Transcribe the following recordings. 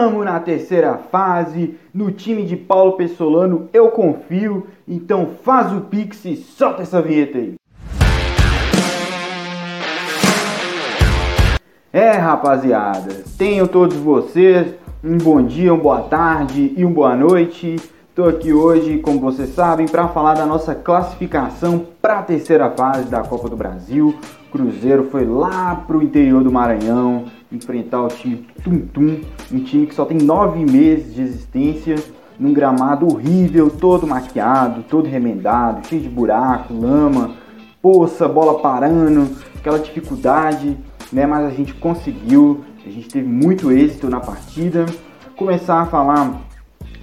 Tamo na terceira fase, no time de Paulo Pessolano eu confio, então faz o pix e solta essa vinheta aí. É rapaziada, tenham todos vocês um bom dia, uma boa tarde e uma boa noite. Estou aqui hoje, como vocês sabem, para falar da nossa classificação para a terceira fase da Copa do Brasil. Cruzeiro foi lá para o interior do Maranhão enfrentar o time Tum Tum, um time que só tem nove meses de existência, num gramado horrível, todo maquiado, todo remendado, cheio de buraco, lama, poça, bola parando, aquela dificuldade, né? Mas a gente conseguiu, a gente teve muito êxito na partida. Começar a falar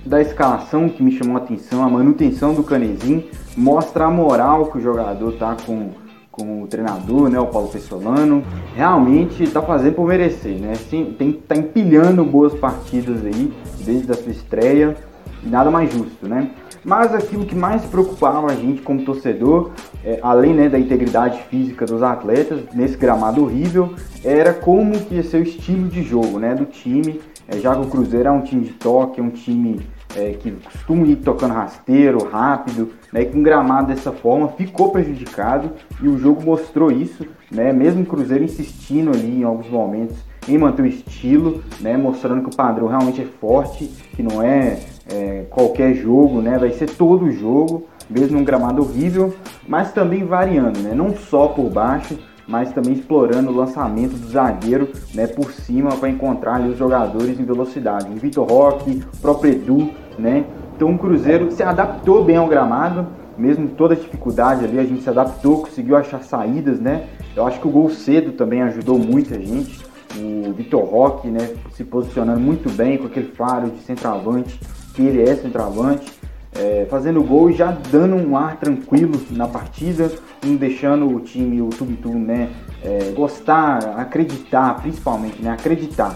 da escalação que me chamou a atenção, a manutenção do Canezinho, mostra a moral que o jogador tá com, com o treinador, né, o Paulo Pessolano. Realmente está fazendo por merecer, né? Sim, tem tá empilhando boas partidas aí desde a sua estreia, nada mais justo, né? Mas aquilo que mais preocupava a gente como torcedor, é, além né, da integridade física dos atletas nesse gramado horrível, era como que ia ser o estilo de jogo, né, do time. É, já que o Cruzeiro é um time de toque, é um time é, que costuma ir tocando rasteiro, rápido, né, que um gramado dessa forma ficou prejudicado e o jogo mostrou isso, né, mesmo o Cruzeiro insistindo ali em alguns momentos em manter o estilo, né, mostrando que o padrão realmente é forte, que não é, é qualquer jogo, né, vai ser todo o jogo, mesmo um gramado horrível, mas também variando, né, não só por baixo, mas também explorando o lançamento do zagueiro né, por cima para encontrar ali, os jogadores em velocidade. O Vitor Roque, o próprio Edu, né? Então o Cruzeiro se adaptou bem ao gramado, mesmo toda a dificuldade ali, a gente se adaptou, conseguiu achar saídas, né? Eu acho que o gol cedo também ajudou muito a gente. O Vitor Roque, né, se posicionando muito bem com aquele faro de centroavante, que ele é centroavante, é, fazendo gol e já dando um ar tranquilo na partida, um deixando o time, o Tum Tum, né, é, gostar, acreditar, principalmente, né, acreditar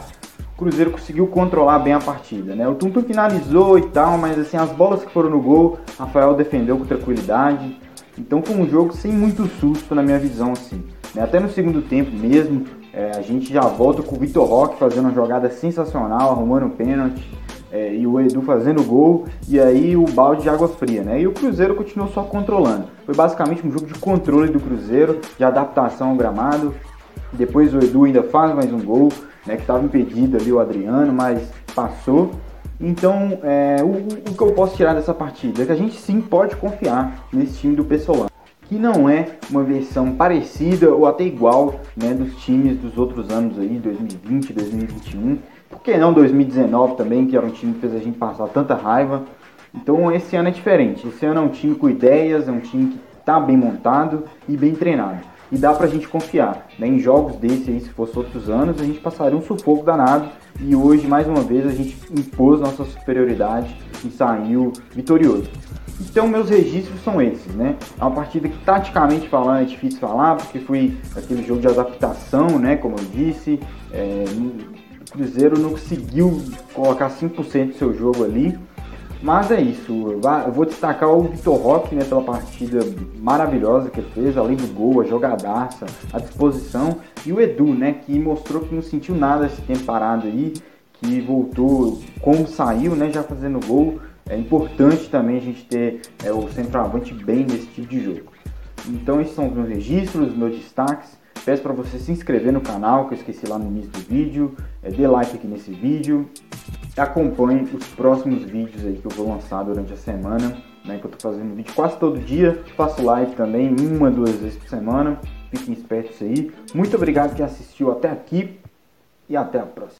Cruzeiro conseguiu controlar bem a partida, né? O Tuntum finalizou e tal, mas assim, as bolas que foram no gol, Rafael defendeu com tranquilidade. Então foi um jogo sem muito susto na minha visão, assim. Né? Até no segundo tempo mesmo, é, a gente já volta com o Vitor Roque fazendo uma jogada sensacional, arrumando um pênalti. É, e o Edu fazendo gol, e aí o balde de água fria, né? E o Cruzeiro continuou só controlando. Foi basicamente um jogo de controle do Cruzeiro, de adaptação ao gramado. Depois o Edu ainda faz mais um gol, né, que estava impedido ali o Adriano, mas passou. Então, é, o, o, que eu posso tirar dessa partida é que a gente sim pode confiar nesse time do Pessolano, que não é uma versão parecida ou até igual né, dos times dos outros anos aí, 2020, 2021. Por que não 2019 também, que era um time que fez a gente passar tanta raiva. Então, esse ano é diferente. Esse ano é um time com ideias, é um time que está bem montado e bem treinado e dá pra gente confiar. Né? Em jogos desse aí, se fosse outros anos, a gente passaria um sufoco danado e hoje, mais uma vez, a gente impôs nossa superioridade e saiu vitorioso. Então, meus registros são esses, né? É uma partida que, taticamente falando, é difícil falar, porque foi aquele jogo de adaptação, né? Como eu disse, é, Cruzeiro não conseguiu colocar 100% do seu jogo ali, mas é isso, eu vou destacar o Vitor Roque né, pela partida maravilhosa que ele fez, além do gol, a jogadaça, a disposição, e o Edu, né, que mostrou que não sentiu nada esse tempo parado aí, que voltou como saiu, né, já fazendo gol. É importante também a gente ter é, o centroavante bem nesse tipo de jogo. Então esses são os meus registros, os meus destaques. Peço para você se inscrever no canal, que eu esqueci lá no início do vídeo. É, dê like aqui nesse vídeo acompanhe os próximos vídeos aí que eu vou lançar durante a semana, né, que eu tô fazendo vídeo quase todo dia, faço live também, uma, duas vezes por semana, fiquem espertos aí. Muito obrigado que assistiu até aqui e até a próxima.